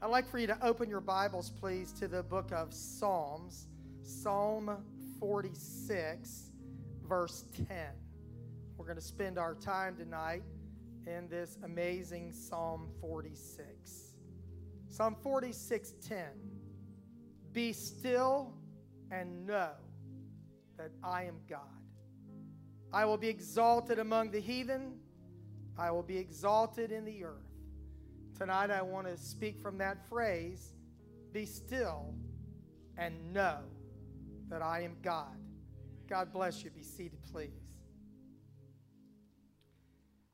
I'd like for you to open your Bibles, please, to the book of Psalms, Psalm 46, verse 10. We're going to spend our time tonight in this amazing Psalm 46. Psalm 46:10. Be still and know that I am God. I will be exalted among the heathen. I will be exalted in the earth. Tonight, I want to speak from that phrase be still and know that I am God. God bless you. Be seated, please.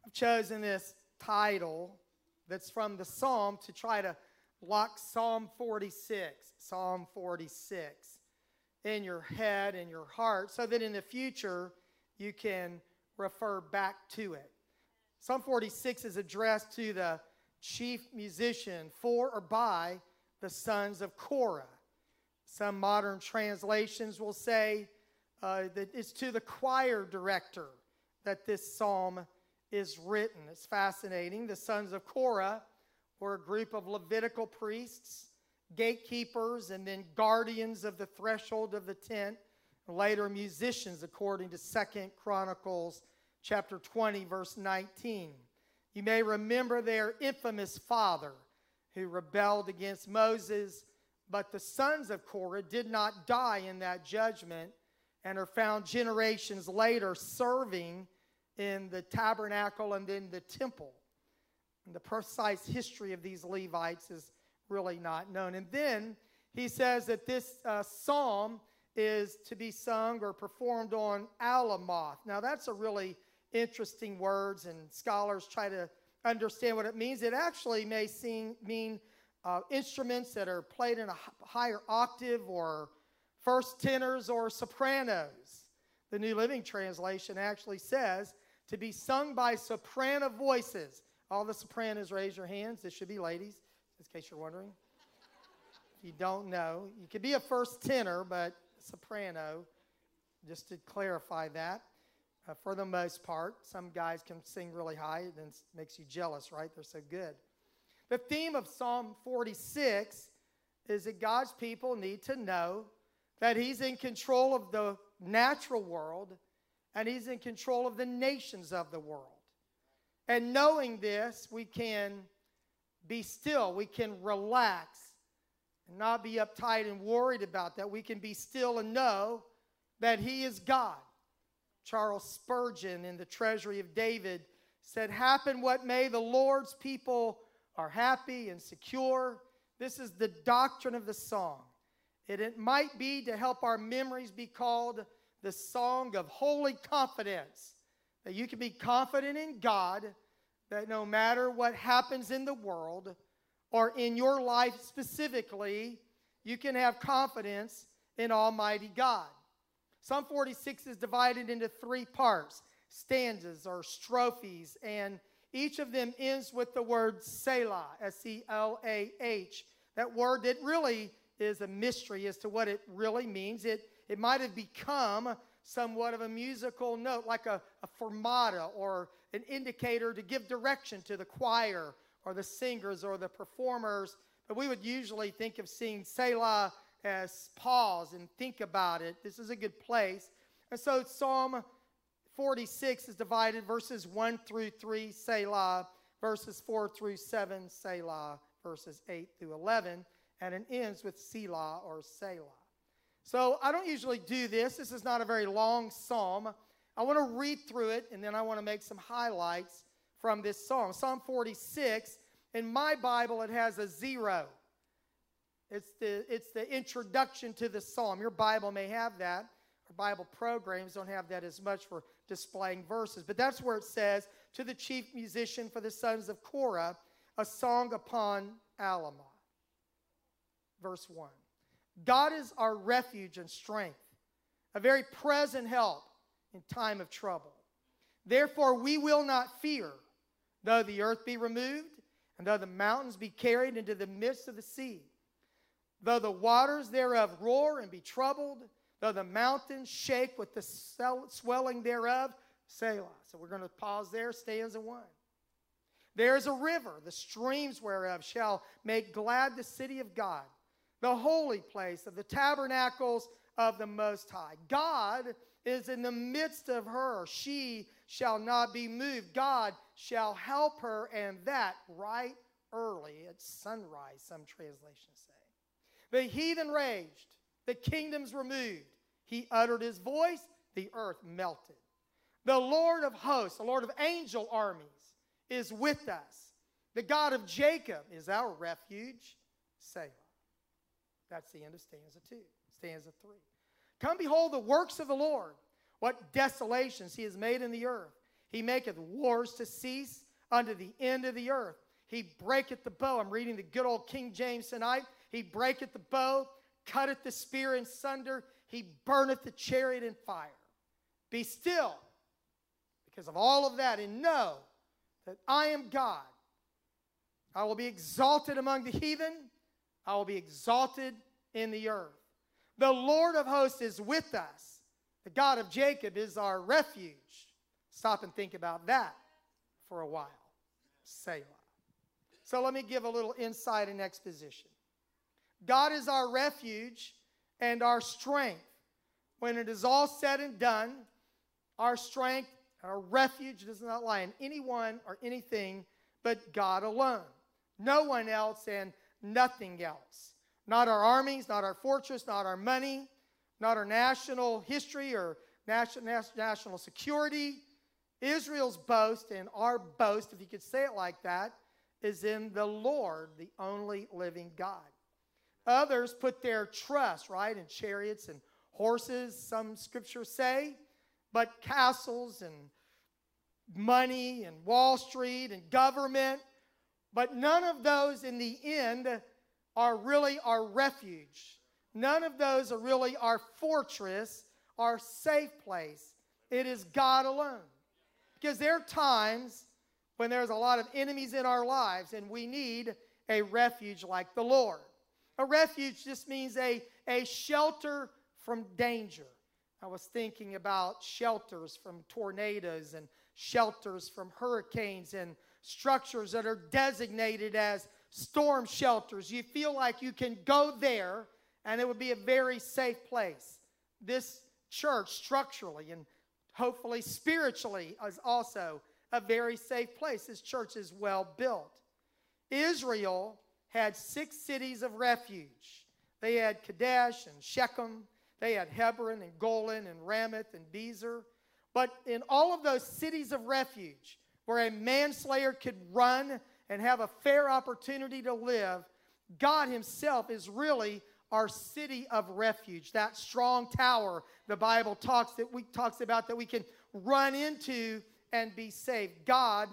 I've chosen this title that's from the psalm to try to lock Psalm 46, Psalm 46 in your head and your heart so that in the future you can refer back to it. Psalm 46 is addressed to the chief musician for or by the sons of Korah. Some modern translations will say uh, that it's to the choir director that this psalm is written. It's fascinating. The sons of Korah were a group of Levitical priests, gatekeepers, and then guardians of the threshold of the tent, later musicians, according to Second Chronicles chapter 20, verse 19. You may remember their infamous father who rebelled against Moses, but the sons of Korah did not die in that judgment and are found generations later serving in the tabernacle and then the temple. And the precise history of these Levites is really not known. And then he says that this uh, psalm is to be sung or performed on Alamoth. Now, that's a really interesting words, and scholars try to understand what it means. It actually may seem, mean uh, instruments that are played in a higher octave, or first tenors, or sopranos. The New Living Translation actually says to be sung by soprano voices. All the sopranos, raise your hands. This should be ladies, in case you're wondering. if you don't know, you could be a first tenor, but soprano, just to clarify that uh, for the most part. Some guys can sing really high, and it makes you jealous, right? They're so good. The theme of Psalm 46 is that God's people need to know that He's in control of the natural world and He's in control of the nations of the world. And knowing this, we can be still, we can relax and not be uptight and worried about that. We can be still and know that He is God. Charles Spurgeon in the Treasury of David said, Happen what may, the Lord's people are happy and secure. This is the doctrine of the song. It, it might be to help our memories be called the song of holy confidence. That you can be confident in God, that no matter what happens in the world or in your life specifically, you can have confidence in Almighty God. Psalm 46 is divided into three parts stanzas or strophes, and each of them ends with the word Selah, S E L A H. That word that really is a mystery as to what it really means. It, it might have become somewhat of a musical note, like a, a fermata or an indicator to give direction to the choir or the singers or the performers. But we would usually think of seeing Selah as pause and think about it. This is a good place. And so Psalm 46 is divided verses 1 through 3, Selah, verses 4 through 7, Selah, verses 8 through 11, and it ends with Selah or Selah. So I don't usually do this. This is not a very long psalm. I want to read through it and then I want to make some highlights from this psalm. Psalm 46, in my Bible, it has a zero. It's the, it's the introduction to the psalm. Your Bible may have that. Our Bible programs don't have that as much for displaying verses. But that's where it says, To the chief musician for the sons of Korah, a song upon Alamoth. Verse 1. God is our refuge and strength, a very present help in time of trouble. Therefore, we will not fear, though the earth be removed, and though the mountains be carried into the midst of the sea Though the waters thereof roar and be troubled, though the mountains shake with the swelling thereof, Selah. So we're going to pause there, stanza one. There is a river, the streams whereof shall make glad the city of God, the holy place of the tabernacles of the Most High. God is in the midst of her. She shall not be moved. God shall help her, and that right early at sunrise, some translations say. The heathen raged, the kingdoms were moved. He uttered his voice, the earth melted. The Lord of hosts, the Lord of angel armies, is with us. The God of Jacob is our refuge. Selah. That's the end of stanza two. Stanza three. Come behold the works of the Lord, what desolations he has made in the earth. He maketh wars to cease unto the end of the earth. He breaketh the bow. I'm reading the good old King James tonight. He breaketh the bow, cutteth the spear in sunder. He burneth the chariot in fire. Be still because of all of that, and know that I am God. I will be exalted among the heathen, I will be exalted in the earth. The Lord of hosts is with us. The God of Jacob is our refuge. Stop and think about that for a while. Selah. So let me give a little insight and exposition. God is our refuge and our strength. When it is all said and done, our strength, our refuge does not lie in anyone or anything but God alone. No one else and nothing else. Not our armies, not our fortress, not our money, not our national history or national, national security. Israel's boast and our boast, if you could say it like that, is in the Lord, the only living God. Others put their trust, right, in chariots and horses, some scriptures say, but castles and money and Wall Street and government. But none of those in the end are really our refuge. None of those are really our fortress, our safe place. It is God alone. Because there are times when there's a lot of enemies in our lives and we need a refuge like the Lord. A refuge just means a, a shelter from danger. I was thinking about shelters from tornadoes and shelters from hurricanes and structures that are designated as storm shelters. You feel like you can go there and it would be a very safe place. This church, structurally and hopefully spiritually, is also a very safe place. This church is well built. Israel had six cities of refuge. They had Kadesh and Shechem, they had Hebron and Golan and Ramoth and Bezer. But in all of those cities of refuge, where a manslayer could run and have a fair opportunity to live, God Himself is really our city of refuge. That strong tower the Bible talks that we talks about that we can run into and be saved. God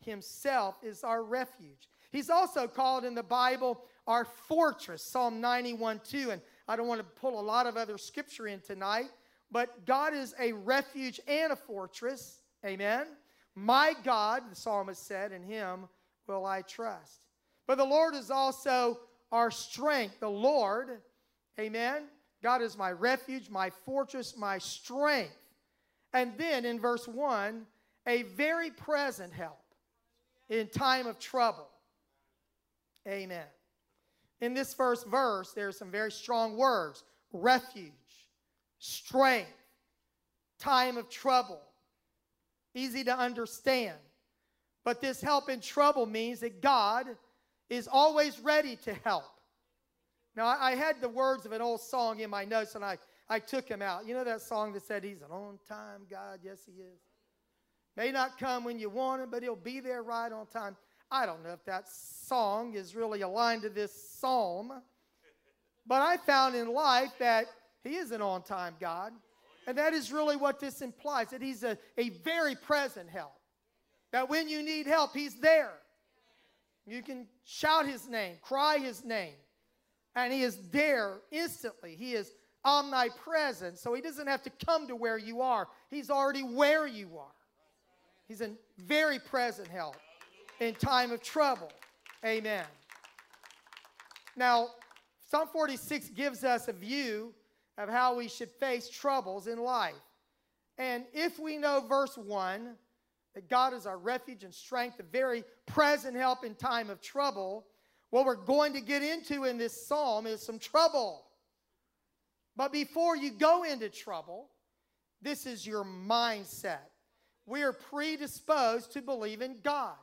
Himself is our refuge. He's also called in the Bible our fortress, Psalm 91 2. And I don't want to pull a lot of other scripture in tonight, but God is a refuge and a fortress. Amen. My God, the psalmist said, in him will I trust. But the Lord is also our strength. The Lord, amen. God is my refuge, my fortress, my strength. And then in verse 1, a very present help in time of trouble. Amen. In this first verse, there are some very strong words refuge, strength, time of trouble. Easy to understand. But this help in trouble means that God is always ready to help. Now, I had the words of an old song in my notes and I, I took them out. You know that song that said, He's an on time God? Yes, He is. May not come when you want Him, but He'll be there right on time. I don't know if that song is really aligned to this psalm, but I found in life that He is an on time God. And that is really what this implies that He's a, a very present help. That when you need help, He's there. You can shout His name, cry His name, and He is there instantly. He is omnipresent, so He doesn't have to come to where you are, He's already where you are. He's a very present help in time of trouble. Amen. Now, Psalm 46 gives us a view of how we should face troubles in life. And if we know verse 1, that God is our refuge and strength, a very present help in time of trouble, what we're going to get into in this psalm is some trouble. But before you go into trouble, this is your mindset. We are predisposed to believe in God.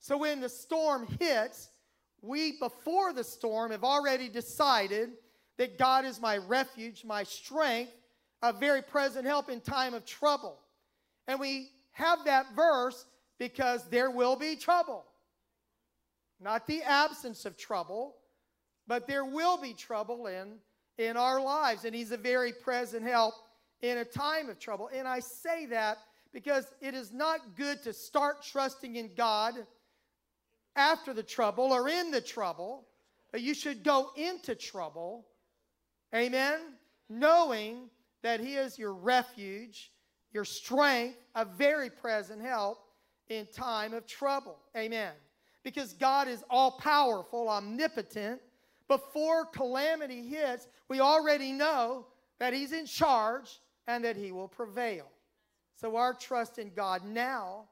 So when the storm hits, we, before the storm, have already decided that God is my refuge, my strength, a very present help in time of trouble. And we have that verse because there will be trouble. Not the absence of trouble, but there will be trouble in, in our lives. And He's a very present help in a time of trouble. And I say that because it is not good to start trusting in God after the trouble or in the trouble, but you should go into trouble, amen, knowing that He is your refuge, your strength, a very present help in time of trouble, amen. Because God is all powerful, omnipotent. Before calamity hits, we already know that He's in charge and that He will prevail. So, our trust in God now,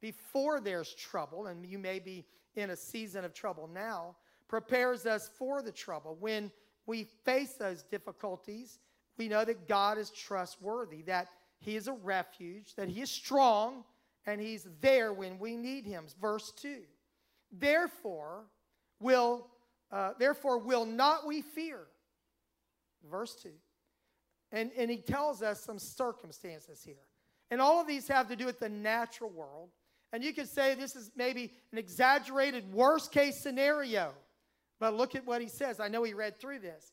before there's trouble, and you may be in a season of trouble now, prepares us for the trouble. When we face those difficulties, we know that God is trustworthy, that He is a refuge, that He is strong, and He's there when we need Him. Verse 2. Therefore, will uh, therefore will not we fear. Verse 2. And, and he tells us some circumstances here. And all of these have to do with the natural world. And you could say this is maybe an exaggerated worst case scenario. But look at what he says. I know he read through this.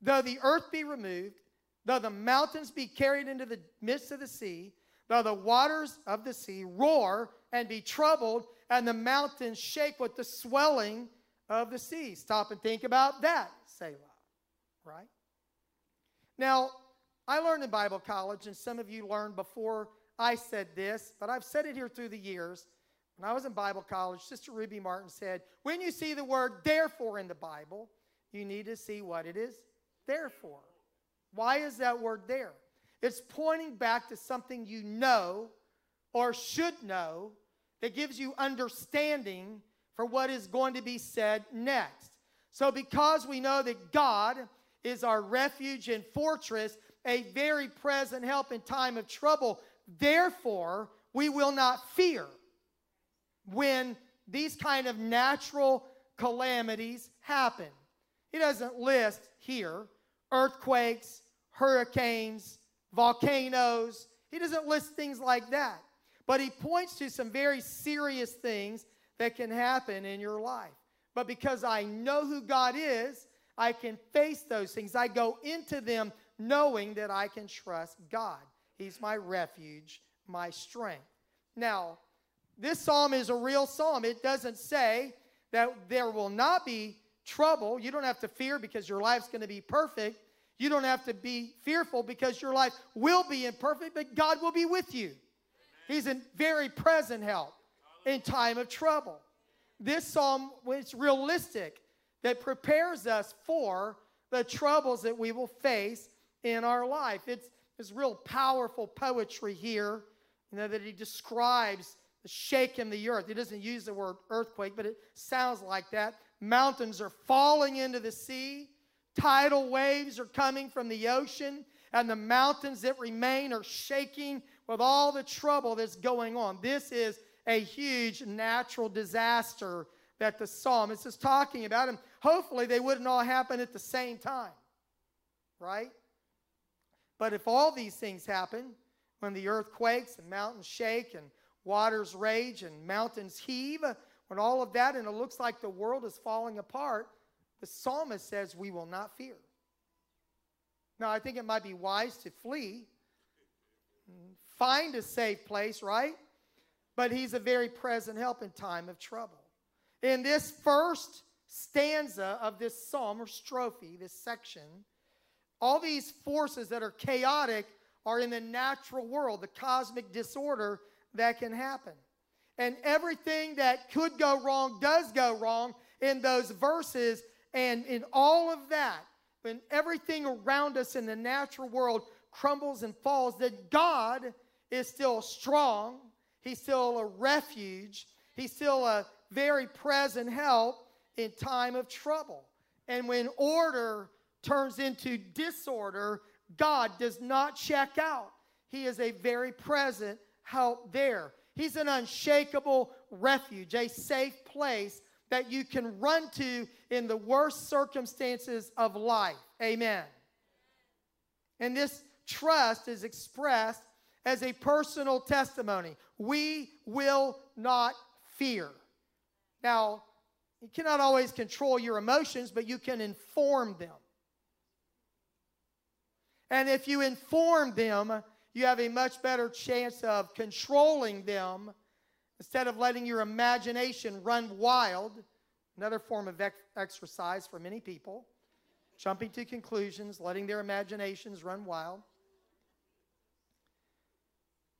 Though the earth be removed, though the mountains be carried into the midst of the sea, though the waters of the sea roar and be troubled, and the mountains shake with the swelling of the sea. Stop and think about that, Selah. Right? Now, I learned in Bible college, and some of you learned before I said this, but I've said it here through the years. When I was in Bible college, Sister Ruby Martin said, when you see the word therefore in the Bible, you need to see what it is therefore. Why is that word there? It's pointing back to something you know or should know that gives you understanding for what is going to be said next. So, because we know that God is our refuge and fortress, a very present help in time of trouble, Therefore, we will not fear when these kind of natural calamities happen. He doesn't list here earthquakes, hurricanes, volcanoes. He doesn't list things like that. But he points to some very serious things that can happen in your life. But because I know who God is, I can face those things. I go into them knowing that I can trust God. He's my refuge, my strength. Now, this psalm is a real psalm. It doesn't say that there will not be trouble. You don't have to fear because your life's going to be perfect. You don't have to be fearful because your life will be imperfect, but God will be with you. He's a very present help in time of trouble. This psalm is realistic that prepares us for the troubles that we will face in our life. It's there's real powerful poetry here, you know, that he describes the shaking the earth. He doesn't use the word earthquake, but it sounds like that. Mountains are falling into the sea, tidal waves are coming from the ocean, and the mountains that remain are shaking with all the trouble that's going on. This is a huge natural disaster that the psalmist is talking about, and hopefully they wouldn't all happen at the same time, right? But if all these things happen, when the earth quakes and mountains shake and waters rage and mountains heave, when all of that and it looks like the world is falling apart, the psalmist says we will not fear. Now, I think it might be wise to flee, find a safe place, right? But he's a very present help in time of trouble. In this first stanza of this psalm or strophe, this section, all these forces that are chaotic are in the natural world, the cosmic disorder that can happen. And everything that could go wrong does go wrong in those verses. And in all of that, when everything around us in the natural world crumbles and falls, that God is still strong, He's still a refuge. He's still a very present help in time of trouble. And when order turns into disorder, God does not check out. He is a very present help there. He's an unshakable refuge, a safe place that you can run to in the worst circumstances of life. Amen. And this trust is expressed as a personal testimony. We will not fear. Now, you cannot always control your emotions, but you can inform them. And if you inform them, you have a much better chance of controlling them instead of letting your imagination run wild. Another form of ex- exercise for many people, jumping to conclusions, letting their imaginations run wild.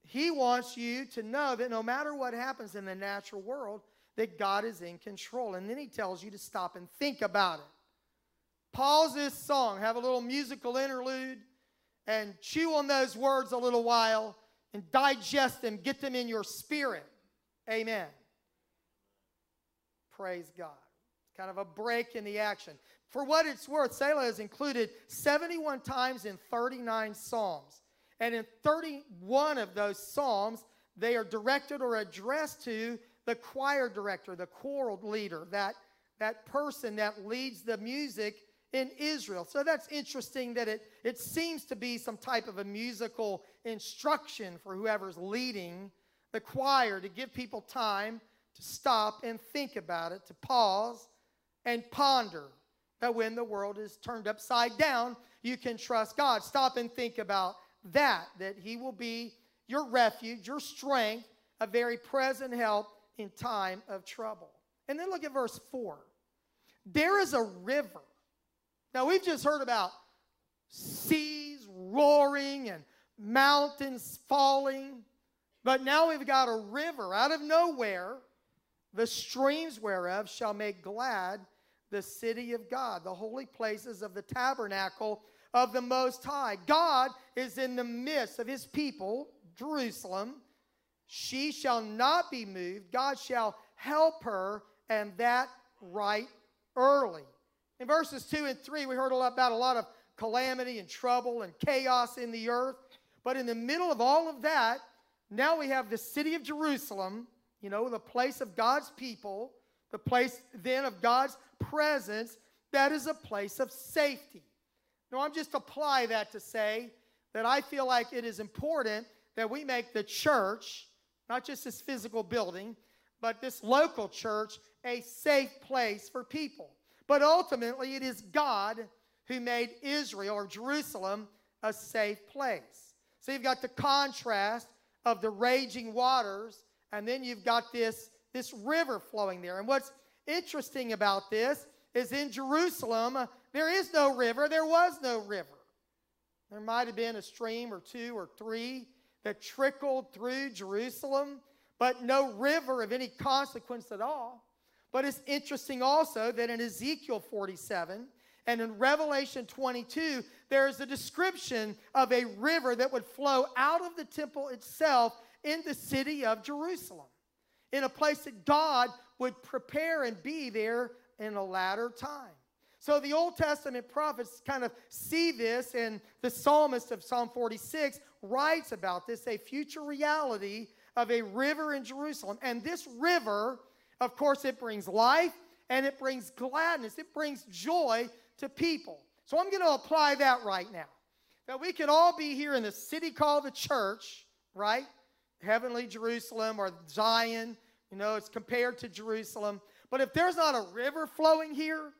He wants you to know that no matter what happens in the natural world, that God is in control. And then he tells you to stop and think about it. Pause this song, have a little musical interlude, and chew on those words a little while and digest them, get them in your spirit. Amen. Praise God. Kind of a break in the action. For what it's worth, Selah is included 71 times in 39 Psalms. And in 31 of those Psalms, they are directed or addressed to the choir director, the choral leader, that, that person that leads the music in Israel. So that's interesting that it, it seems to be some type of a musical instruction for whoever's leading the choir to give people time to stop and think about it, to pause and ponder that when the world is turned upside down, you can trust God. Stop and think about that, that He will be your refuge, your strength, a very present help in time of trouble. And then look at verse 4. There is a river. Now, we've just heard about seas roaring and mountains falling, but now we've got a river out of nowhere, the streams whereof shall make glad the city of God, the holy places of the tabernacle of the Most High. God is in the midst of his people, Jerusalem. She shall not be moved. God shall help her, and that right early. In verses 2 and 3, we heard a lot about a lot of calamity and trouble and chaos in the earth. But in the middle of all of that, now we have the city of Jerusalem, you know, the place of God's people, the place then of God's presence, that is a place of safety. Now, I'm just apply that to say that I feel like it is important that we make the church not just this physical building, but this local church, a safe place for people. But ultimately, it is God who made Israel or Jerusalem a safe place. So you've got the contrast of the raging waters, and then you've got this, this river flowing there. And what's interesting about this is in Jerusalem, there is no river, there was no river. There might have been a stream or two or three that trickled through Jerusalem, but no river of any consequence at all. But it's interesting also that in Ezekiel 47 and in Revelation 22, there is a description of a river that would flow out of the temple itself in the city of Jerusalem, in a place that God would prepare and be there in a latter time. So the Old Testament prophets kind of see this, and the psalmist of Psalm 46 writes about this a future reality of a river in Jerusalem. And this river, of course, it brings life and it brings gladness, it brings joy to people. So I'm going to apply that right now. That we can all be here in the city called the church, right? Heavenly Jerusalem or Zion, you know, it's compared to Jerusalem. But if there's not a river flowing here,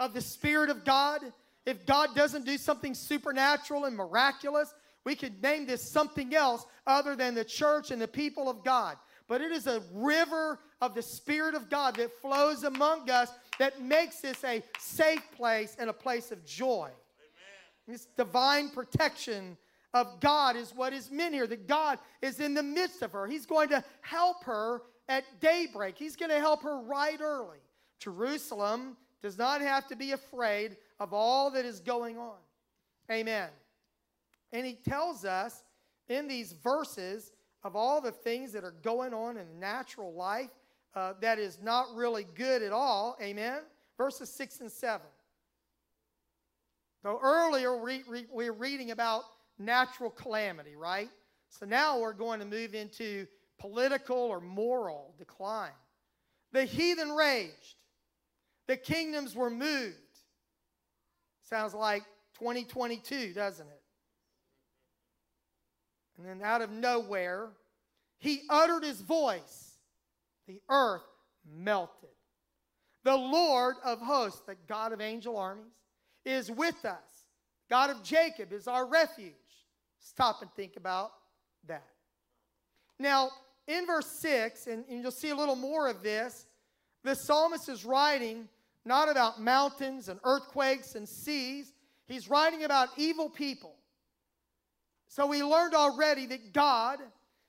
of the Spirit of God, if God doesn't do something supernatural and miraculous, we could name this something else other than the church and the people of God. But it is a river of the Spirit of God that flows among us that makes this a safe place and a place of joy. Amen. This divine protection of God is what is meant here, that God is in the midst of her. He's going to help her at daybreak, He's going to help her right early. Jerusalem does not have to be afraid of all that is going on. Amen. And he tells us in these verses of all the things that are going on in natural life uh, that is not really good at all. Amen? Verses 6 and 7. So earlier we, we, we were reading about natural calamity, right? So now we're going to move into political or moral decline. The heathen raged, the kingdoms were moved. Sounds like 2022, doesn't it? And then out of nowhere, he uttered his voice. The earth melted. The Lord of hosts, the God of angel armies, is with us. God of Jacob is our refuge. Stop and think about that. Now, in verse 6, and, and you'll see a little more of this, the psalmist is writing not about mountains and earthquakes and seas, he's writing about evil people. So we learned already that God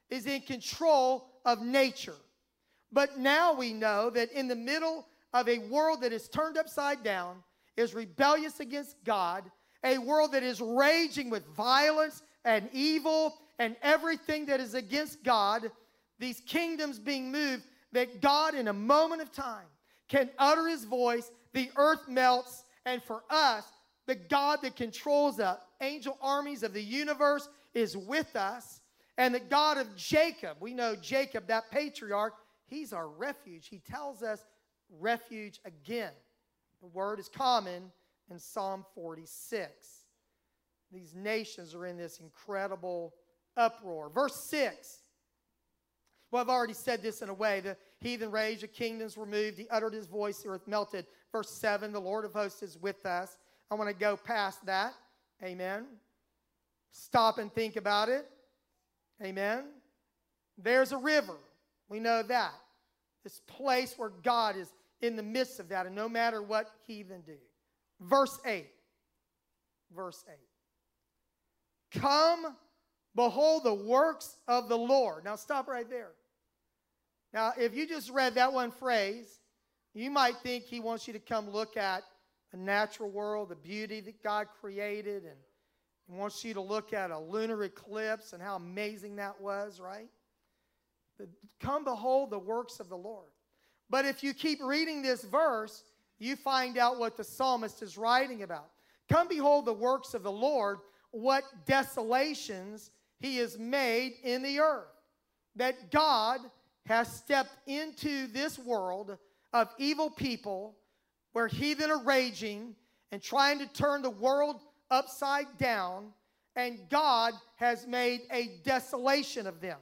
is in control of nature. But now we know that in the middle of a world that is turned upside down, is rebellious against God, a world that is raging with violence and evil and everything that is against God, these kingdoms being moved, that God, in a moment of time, can utter his voice, the earth melts, and for us, the God that controls the angel armies of the universe is with us. And the God of Jacob, we know Jacob, that patriarch, he's our refuge. He tells us refuge again. The word is common in Psalm 46. These nations are in this incredible uproar. Verse 6. Well, I've already said this in a way. The heathen rage, the kingdoms were moved. He uttered his voice, the earth melted. Verse 7 The Lord of hosts is with us. I want to go past that. Amen. Stop and think about it. Amen. There's a river. We know that. This place where God is in the midst of that, and no matter what heathen do. Verse 8. Verse 8. Come, behold the works of the Lord. Now stop right there. Now, if you just read that one phrase, you might think he wants you to come look at the natural world, the beauty that God created, and he wants you to look at a lunar eclipse and how amazing that was, right? Come behold the works of the Lord. But if you keep reading this verse, you find out what the psalmist is writing about. Come behold the works of the Lord, what desolations he has made in the earth. That God has stepped into this world of evil people where heathen are raging and trying to turn the world upside down, and God has made a desolation of them.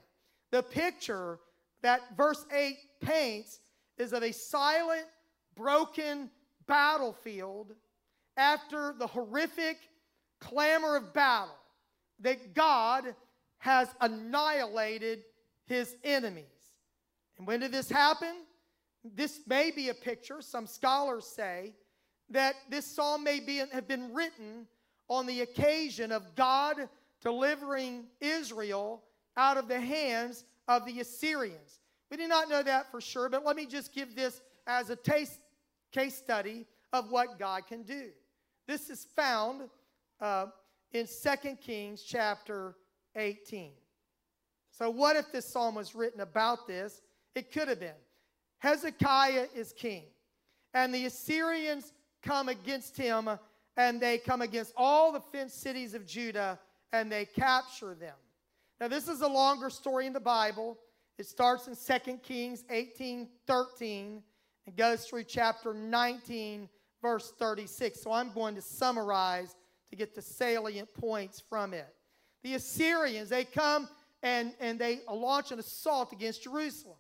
The picture that verse 8 paints is of a silent, broken battlefield after the horrific clamor of battle that God has annihilated his enemies. And when did this happen? This may be a picture. Some scholars say that this psalm may be, have been written on the occasion of God delivering Israel out of the hands of the Assyrians. We do not know that for sure, but let me just give this as a taste, case study of what God can do. This is found uh, in 2 Kings chapter 18. So, what if this psalm was written about this? It could have been. Hezekiah is king, and the Assyrians come against him and they come against all the fenced cities of Judah and they capture them. Now, this is a longer story in the Bible. It starts in 2 Kings 18 13 and goes through chapter 19, verse 36. So I'm going to summarize to get the salient points from it. The Assyrians, they come and, and they launch an assault against Jerusalem.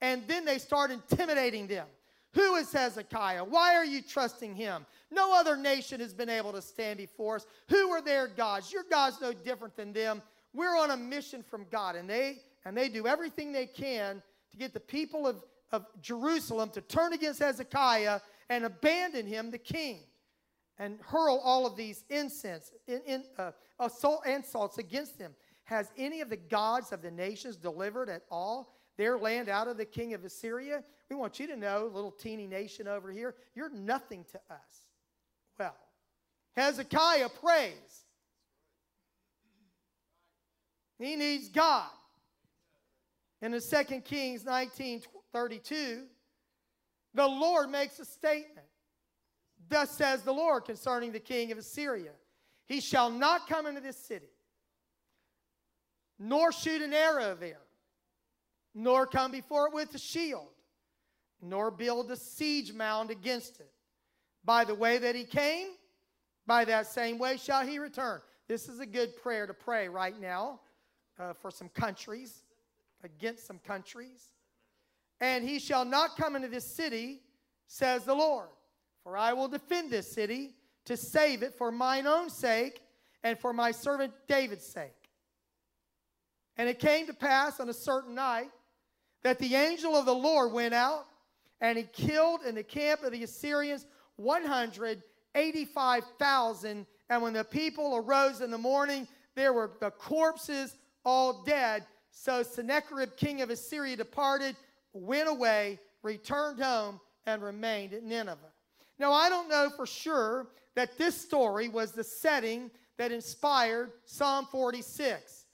And then they start intimidating them. Who is Hezekiah? Why are you trusting him? No other nation has been able to stand before us. Who are their gods? Your God's no different than them. We're on a mission from God, and they and they do everything they can to get the people of, of Jerusalem to turn against Hezekiah and abandon him, the king, and hurl all of these incense, in, in, uh, assault, insults against them. Has any of the gods of the nations delivered at all their land out of the king of Assyria? We want you to know, little teeny nation over here, you're nothing to us. Well, Hezekiah prays. He needs God. And in 2 Kings 19 32, the Lord makes a statement. Thus says the Lord concerning the king of Assyria He shall not come into this city, nor shoot an arrow there, nor come before it with a shield, nor build a siege mound against it. By the way that he came, by that same way shall he return. This is a good prayer to pray right now uh, for some countries, against some countries. And he shall not come into this city, says the Lord. For I will defend this city to save it for mine own sake and for my servant David's sake. And it came to pass on a certain night that the angel of the Lord went out and he killed in the camp of the Assyrians 185,000. And when the people arose in the morning, there were the corpses all dead. So Sennacherib, king of Assyria, departed, went away, returned home, and remained at Nineveh. Now, I don't know for sure that this story was the setting that inspired Psalm 46,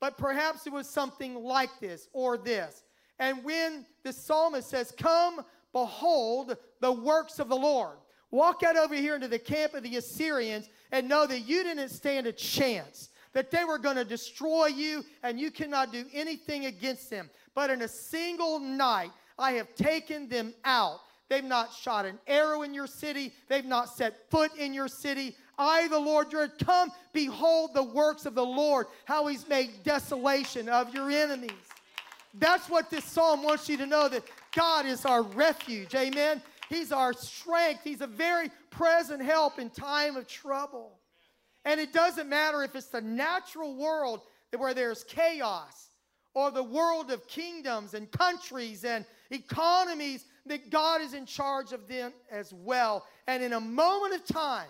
but perhaps it was something like this or this. And when the psalmist says, Come, behold the works of the Lord, walk out over here into the camp of the Assyrians and know that you didn't stand a chance, that they were going to destroy you and you cannot do anything against them. But in a single night, I have taken them out. They've not shot an arrow in your city. They've not set foot in your city. I, the Lord, your come, behold the works of the Lord, how he's made desolation of your enemies. That's what this psalm wants you to know that God is our refuge. Amen. He's our strength. He's a very present help in time of trouble. And it doesn't matter if it's the natural world where there's chaos or the world of kingdoms and countries and economies, that God is in charge of them as well. And in a moment of time,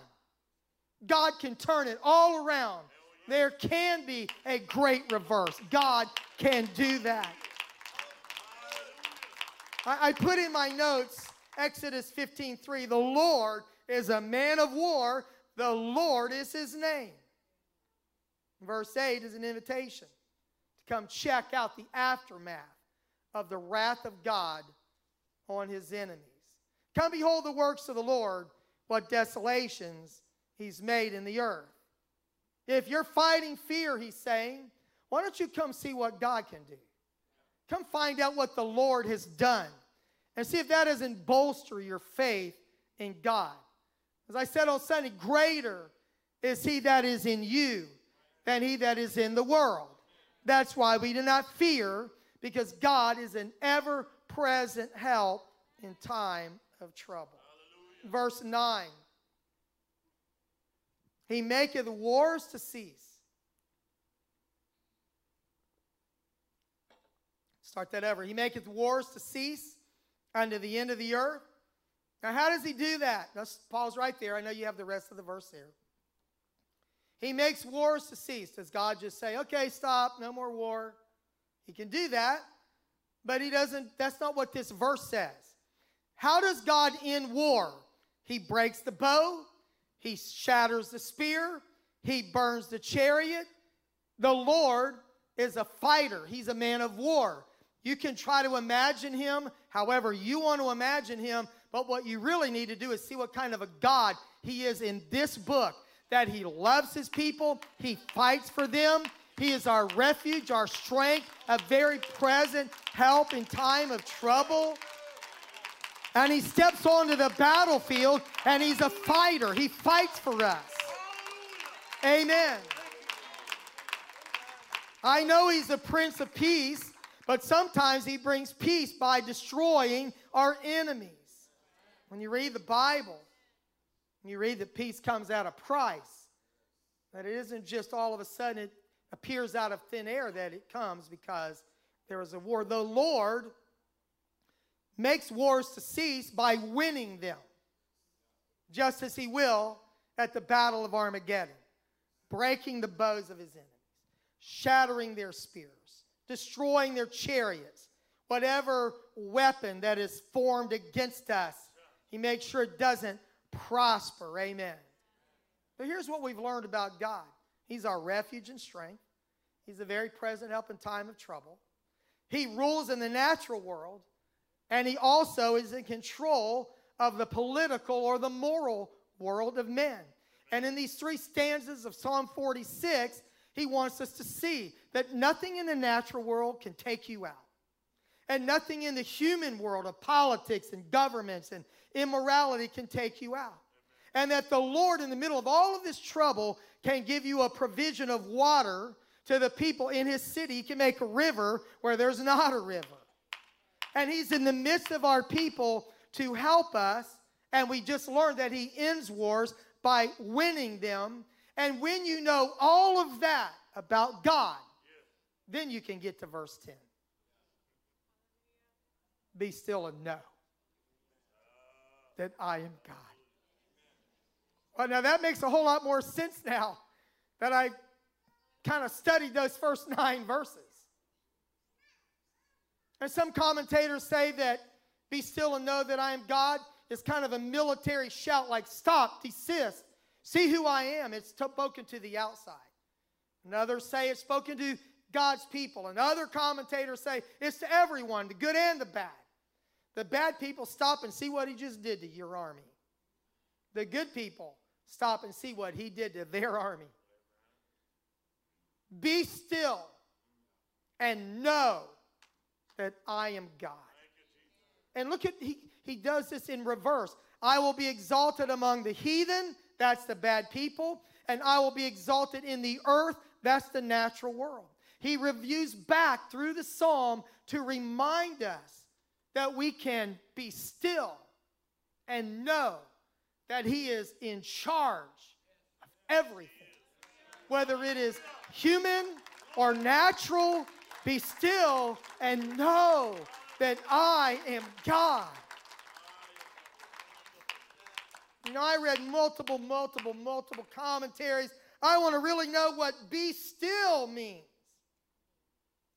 God can turn it all around. There can be a great reverse. God can do that. I, I put in my notes Exodus 15 3. The Lord is a man of war, the Lord is his name. Verse 8 is an invitation to come check out the aftermath of the wrath of God on his enemies. Come behold the works of the Lord, what desolations he's made in the earth. If you're fighting fear, he's saying, why don't you come see what God can do? Come find out what the Lord has done and see if that doesn't bolster your faith in God. As I said on Sunday, greater is he that is in you than he that is in the world. That's why we do not fear, because God is an ever present help in time of trouble. Hallelujah. Verse 9 He maketh wars to cease. Start that over. He maketh wars to cease unto the end of the earth. Now, how does he do that? That's, Paul's right there. I know you have the rest of the verse there. He makes wars to cease. Does God just say, okay, stop, no more war? He can do that, but he doesn't, that's not what this verse says. How does God end war? He breaks the bow, he shatters the spear, he burns the chariot. The Lord is a fighter, he's a man of war. You can try to imagine him however you want to imagine him, but what you really need to do is see what kind of a God he is in this book that He loves His people, He fights for them. He is our refuge, our strength, a very present help in time of trouble. And He steps onto the battlefield and He's a fighter. He fights for us. Amen. I know He's the Prince of Peace, but sometimes He brings peace by destroying our enemies. When you read the Bible, you read that peace comes at a price. That it isn't just all of a sudden it appears out of thin air that it comes because there is a war. The Lord makes wars to cease by winning them, just as He will at the Battle of Armageddon, breaking the bows of His enemies, shattering their spears, destroying their chariots, whatever weapon that is formed against us. He makes sure it doesn't prosper. Amen. But here's what we've learned about God He's our refuge and strength, He's a very present help in time of trouble. He rules in the natural world, and he also is in control of the political or the moral world of men. And in these three stanzas of Psalm 46, he wants us to see that nothing in the natural world can take you out. And nothing in the human world of politics and governments and immorality can take you out. And that the Lord, in the middle of all of this trouble, can give you a provision of water to the people in his city. He can make a river where there's not a river. And he's in the midst of our people to help us. And we just learned that he ends wars by winning them. And when you know all of that about God, then you can get to verse 10. Be still and know that I am God. Well, now that makes a whole lot more sense now that I kind of studied those first nine verses. And some commentators say that be still and know that I am God is kind of a military shout like stop, desist, see who I am. It's spoken to the outside. And others say it's spoken to God's people. And other commentators say it's to everyone, the good and the bad. The bad people stop and see what he just did to your army. The good people stop and see what he did to their army. Be still and know that I am God. And look at, he, he does this in reverse. I will be exalted among the heathen, that's the bad people, and I will be exalted in the earth, that's the natural world. He reviews back through the psalm to remind us that we can be still and know that He is in charge of everything. Whether it is human or natural, be still and know that I am God. You know, I read multiple, multiple, multiple commentaries. I want to really know what be still means.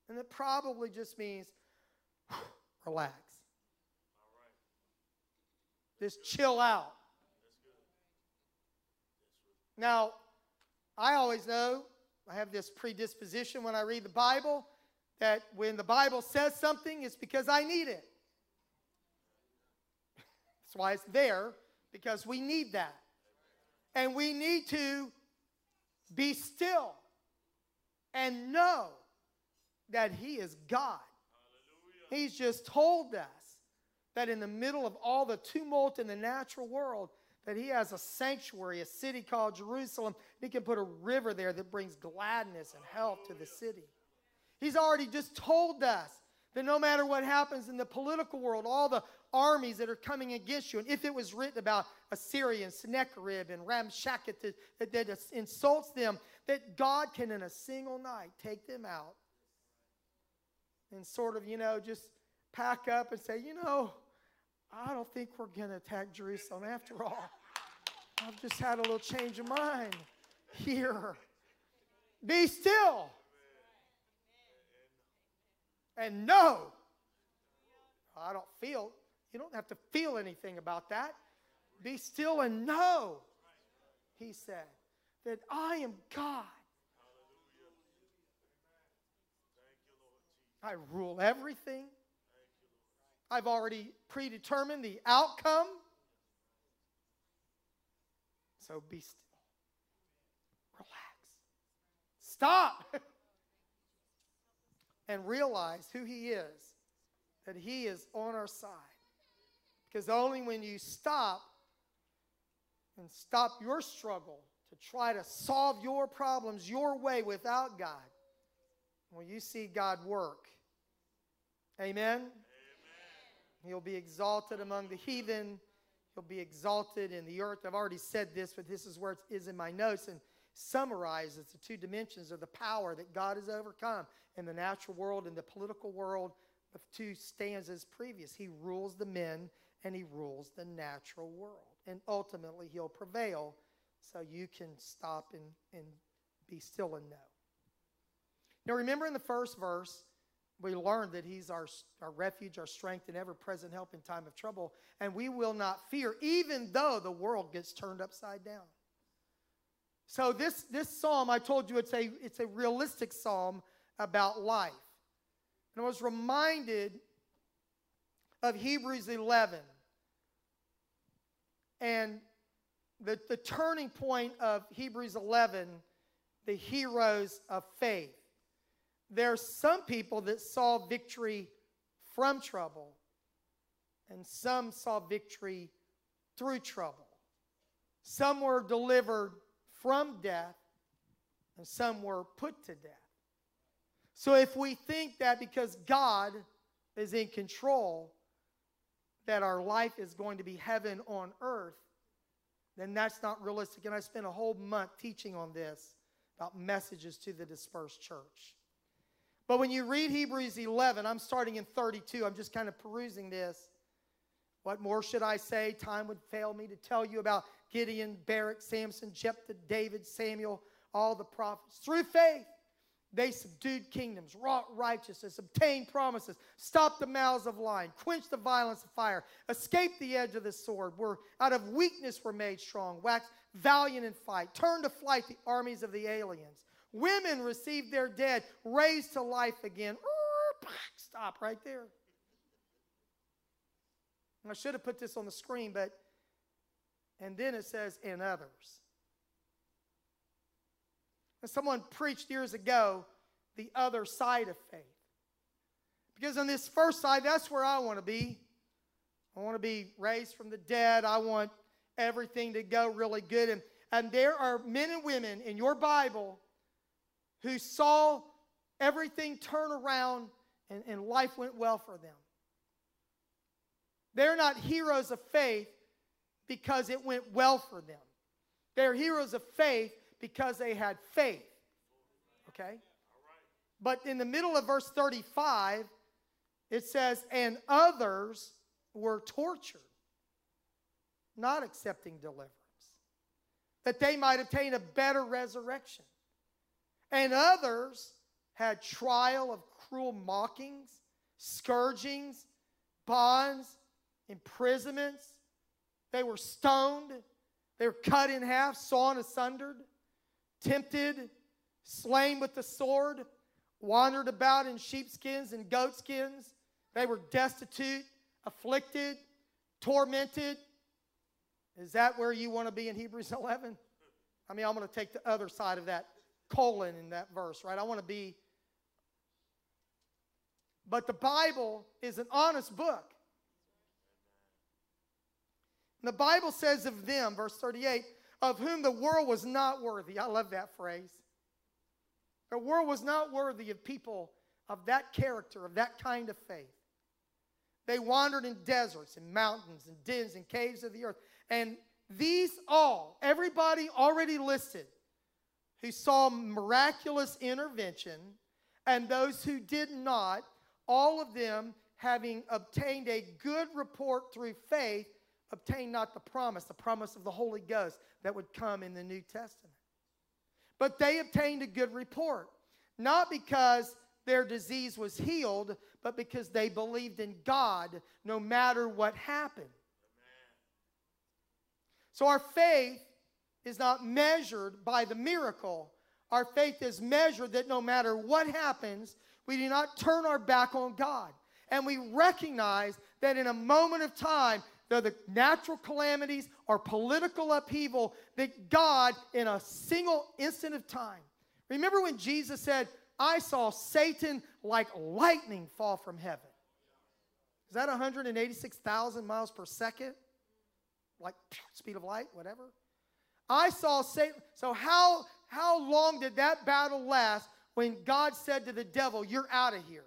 And it probably just means relax. Just chill out. Now, I always know, I have this predisposition when I read the Bible, that when the Bible says something, it's because I need it. That's why it's there, because we need that. And we need to be still and know that He is God. He's just told us that in the middle of all the tumult in the natural world, that he has a sanctuary, a city called Jerusalem. He can put a river there that brings gladness and health to the city. He's already just told us that no matter what happens in the political world, all the armies that are coming against you, and if it was written about Assyria and Sennacherib and Rabshakeh that, that, that insults them, that God can in a single night take them out and sort of, you know, just pack up and say, you know, I don't think we're going to attack Jerusalem after all. I've just had a little change of mind here. Be still and know. I don't feel, you don't have to feel anything about that. Be still and know, he said, that I am God. I rule everything. I've already predetermined the outcome. So be still. Relax. Stop. and realize who He is, that He is on our side. Because only when you stop and stop your struggle to try to solve your problems your way without God, will you see God work. Amen? He'll be exalted among the heathen. He'll be exalted in the earth. I've already said this, but this is where it is in my notes and summarizes the two dimensions of the power that God has overcome in the natural world and the political world of two stanzas previous. He rules the men and he rules the natural world. And ultimately, he'll prevail so you can stop and, and be still and know. Now, remember in the first verse, we learn that He's our, our refuge, our strength, and ever present help in time of trouble. And we will not fear, even though the world gets turned upside down. So, this, this psalm, I told you it's a, it's a realistic psalm about life. And I was reminded of Hebrews 11 and the, the turning point of Hebrews 11, the heroes of faith. There are some people that saw victory from trouble, and some saw victory through trouble. Some were delivered from death, and some were put to death. So if we think that because God is in control, that our life is going to be heaven on earth, then that's not realistic. And I spent a whole month teaching on this about messages to the dispersed church. But when you read Hebrews 11, I'm starting in 32, I'm just kind of perusing this. What more should I say? Time would fail me to tell you about Gideon, Barak, Samson, Jephthah, David, Samuel, all the prophets. Through faith, they subdued kingdoms, wrought righteousness, obtained promises, stopped the mouths of lions, quenched the violence of fire, escaped the edge of the sword, were out of weakness were made strong, waxed valiant in fight, turned to flight the armies of the aliens. Women received their dead, raised to life again. Stop right there. I should have put this on the screen, but, and then it says, and others. And someone preached years ago the other side of faith. Because on this first side, that's where I want to be. I want to be raised from the dead. I want everything to go really good. And, and there are men and women in your Bible who saw everything turn around and, and life went well for them. They're not heroes of faith because it went well for them. They're heroes of faith because they had faith. Okay? But in the middle of verse 35, it says, and others were tortured, not accepting deliverance, that they might obtain a better resurrection. And others had trial of cruel mockings, scourgings, bonds, imprisonments. They were stoned, they were cut in half, sawn asunder tempted, slain with the sword, wandered about in sheepskins and goatskins. They were destitute, afflicted, tormented. Is that where you want to be in Hebrews 11? I mean, I'm going to take the other side of that colon in that verse, right? I want to be. But the Bible is an honest book. And the Bible says of them, verse 38, of whom the world was not worthy. I love that phrase. The world was not worthy of people of that character, of that kind of faith. They wandered in deserts and mountains and dens and caves of the earth. And these all, everybody already listed, who saw miraculous intervention, and those who did not, all of them having obtained a good report through faith, obtained not the promise, the promise of the Holy Ghost that would come in the New Testament. But they obtained a good report, not because their disease was healed, but because they believed in God no matter what happened. So our faith is not measured by the miracle. Our faith is measured that no matter what happens, we do not turn our back on God. And we recognize that in a moment of time, though the natural calamities or political upheaval, that God, in a single instant of time, remember when Jesus said, I saw Satan like lightning fall from heaven? Is that 186,000 miles per second? Like speed of light, whatever? I saw Satan. So, how, how long did that battle last when God said to the devil, You're out of here?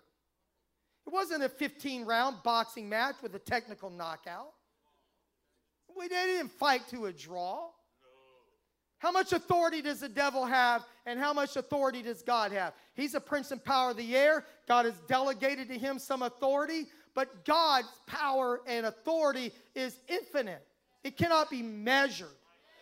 It wasn't a 15 round boxing match with a technical knockout. We didn't fight to a draw. How much authority does the devil have, and how much authority does God have? He's a prince and power of the air. God has delegated to him some authority, but God's power and authority is infinite. It cannot be measured.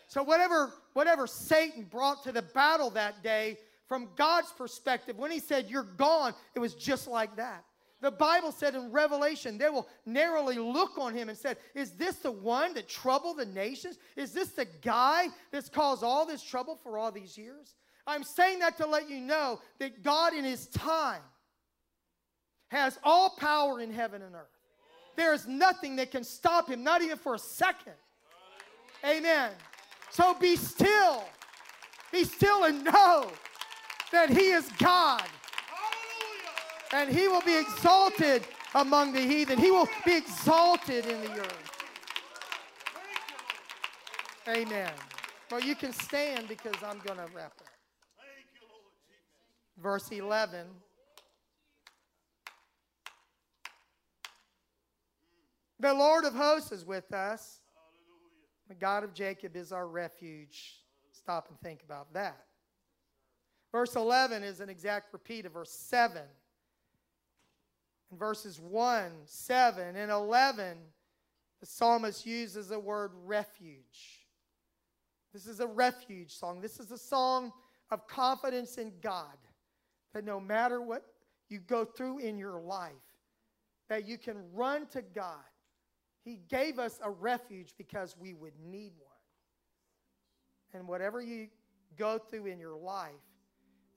So whatever whatever Satan brought to the battle that day, from God's perspective, when he said you're gone, it was just like that. The Bible said in Revelation, they will narrowly look on him and said, Is this the one that troubled the nations? Is this the guy that's caused all this trouble for all these years? I'm saying that to let you know that God, in his time, has all power in heaven and earth. There is nothing that can stop him, not even for a second. Amen. So be still. Be still and know that he is God. And he will be exalted among the heathen. He will be exalted in the earth. Amen. Well, you can stand because I'm going to wrap up. Verse 11. The Lord of hosts is with us. The God of Jacob is our refuge. Stop and think about that. Verse 11 is an exact repeat of verse 7. In verses 1, 7, and 11, the psalmist uses the word refuge. This is a refuge song. This is a song of confidence in God that no matter what you go through in your life, that you can run to God. He gave us a refuge because we would need one. And whatever you go through in your life,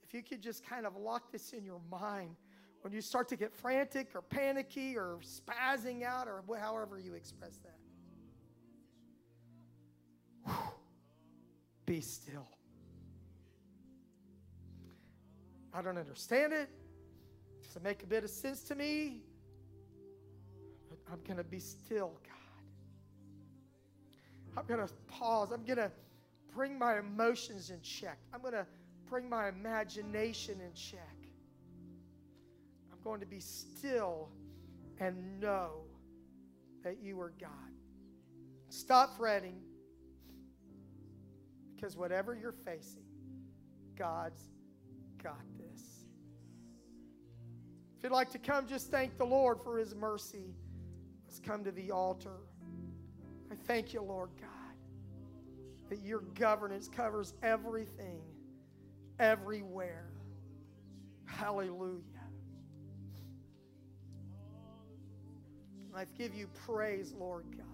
if you could just kind of lock this in your mind when you start to get frantic or panicky or spazzing out or however you express that. Whew. Be still. I don't understand it. Does it make a bit of sense to me? I'm going to be still, God. I'm going to pause. I'm going to bring my emotions in check. I'm going to bring my imagination in check. I'm going to be still and know that you are God. Stop fretting because whatever you're facing, God's got this. If you'd like to come, just thank the Lord for his mercy. Let's come to the altar. I thank you, Lord God that your governance covers everything, everywhere. Hallelujah. I give you praise, Lord God.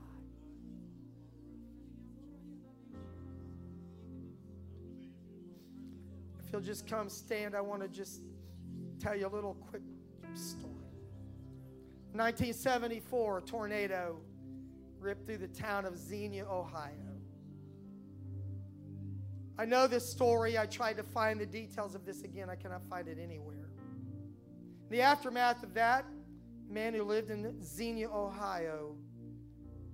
If you'll just come stand, I want to just tell you a little quick story. 1974, a tornado ripped through the town of Xenia, Ohio. I know this story. I tried to find the details of this again. I cannot find it anywhere. The aftermath of that, a man who lived in Xenia, Ohio,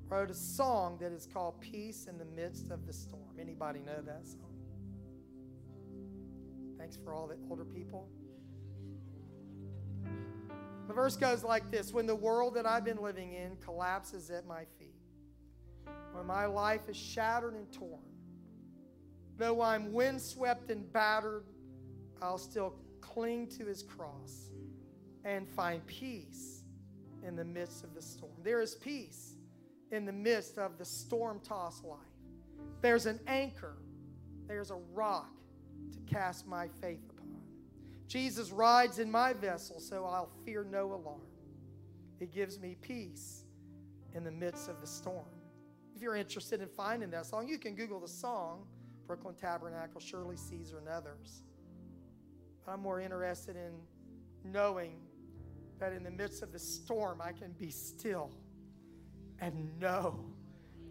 wrote a song that is called Peace in the Midst of the Storm. Anybody know that song? Thanks for all the older people. The verse goes like this When the world that I've been living in collapses at my feet, when my life is shattered and torn, Though I'm windswept and battered, I'll still cling to his cross and find peace in the midst of the storm. There is peace in the midst of the storm tossed life. There's an anchor, there's a rock to cast my faith. Jesus rides in my vessel, so I'll fear no alarm. He gives me peace in the midst of the storm. If you're interested in finding that song, you can Google the song Brooklyn Tabernacle, Shirley Caesar, and others. I'm more interested in knowing that in the midst of the storm, I can be still and know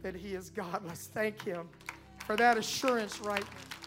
that He is God. Let's thank Him for that assurance right now.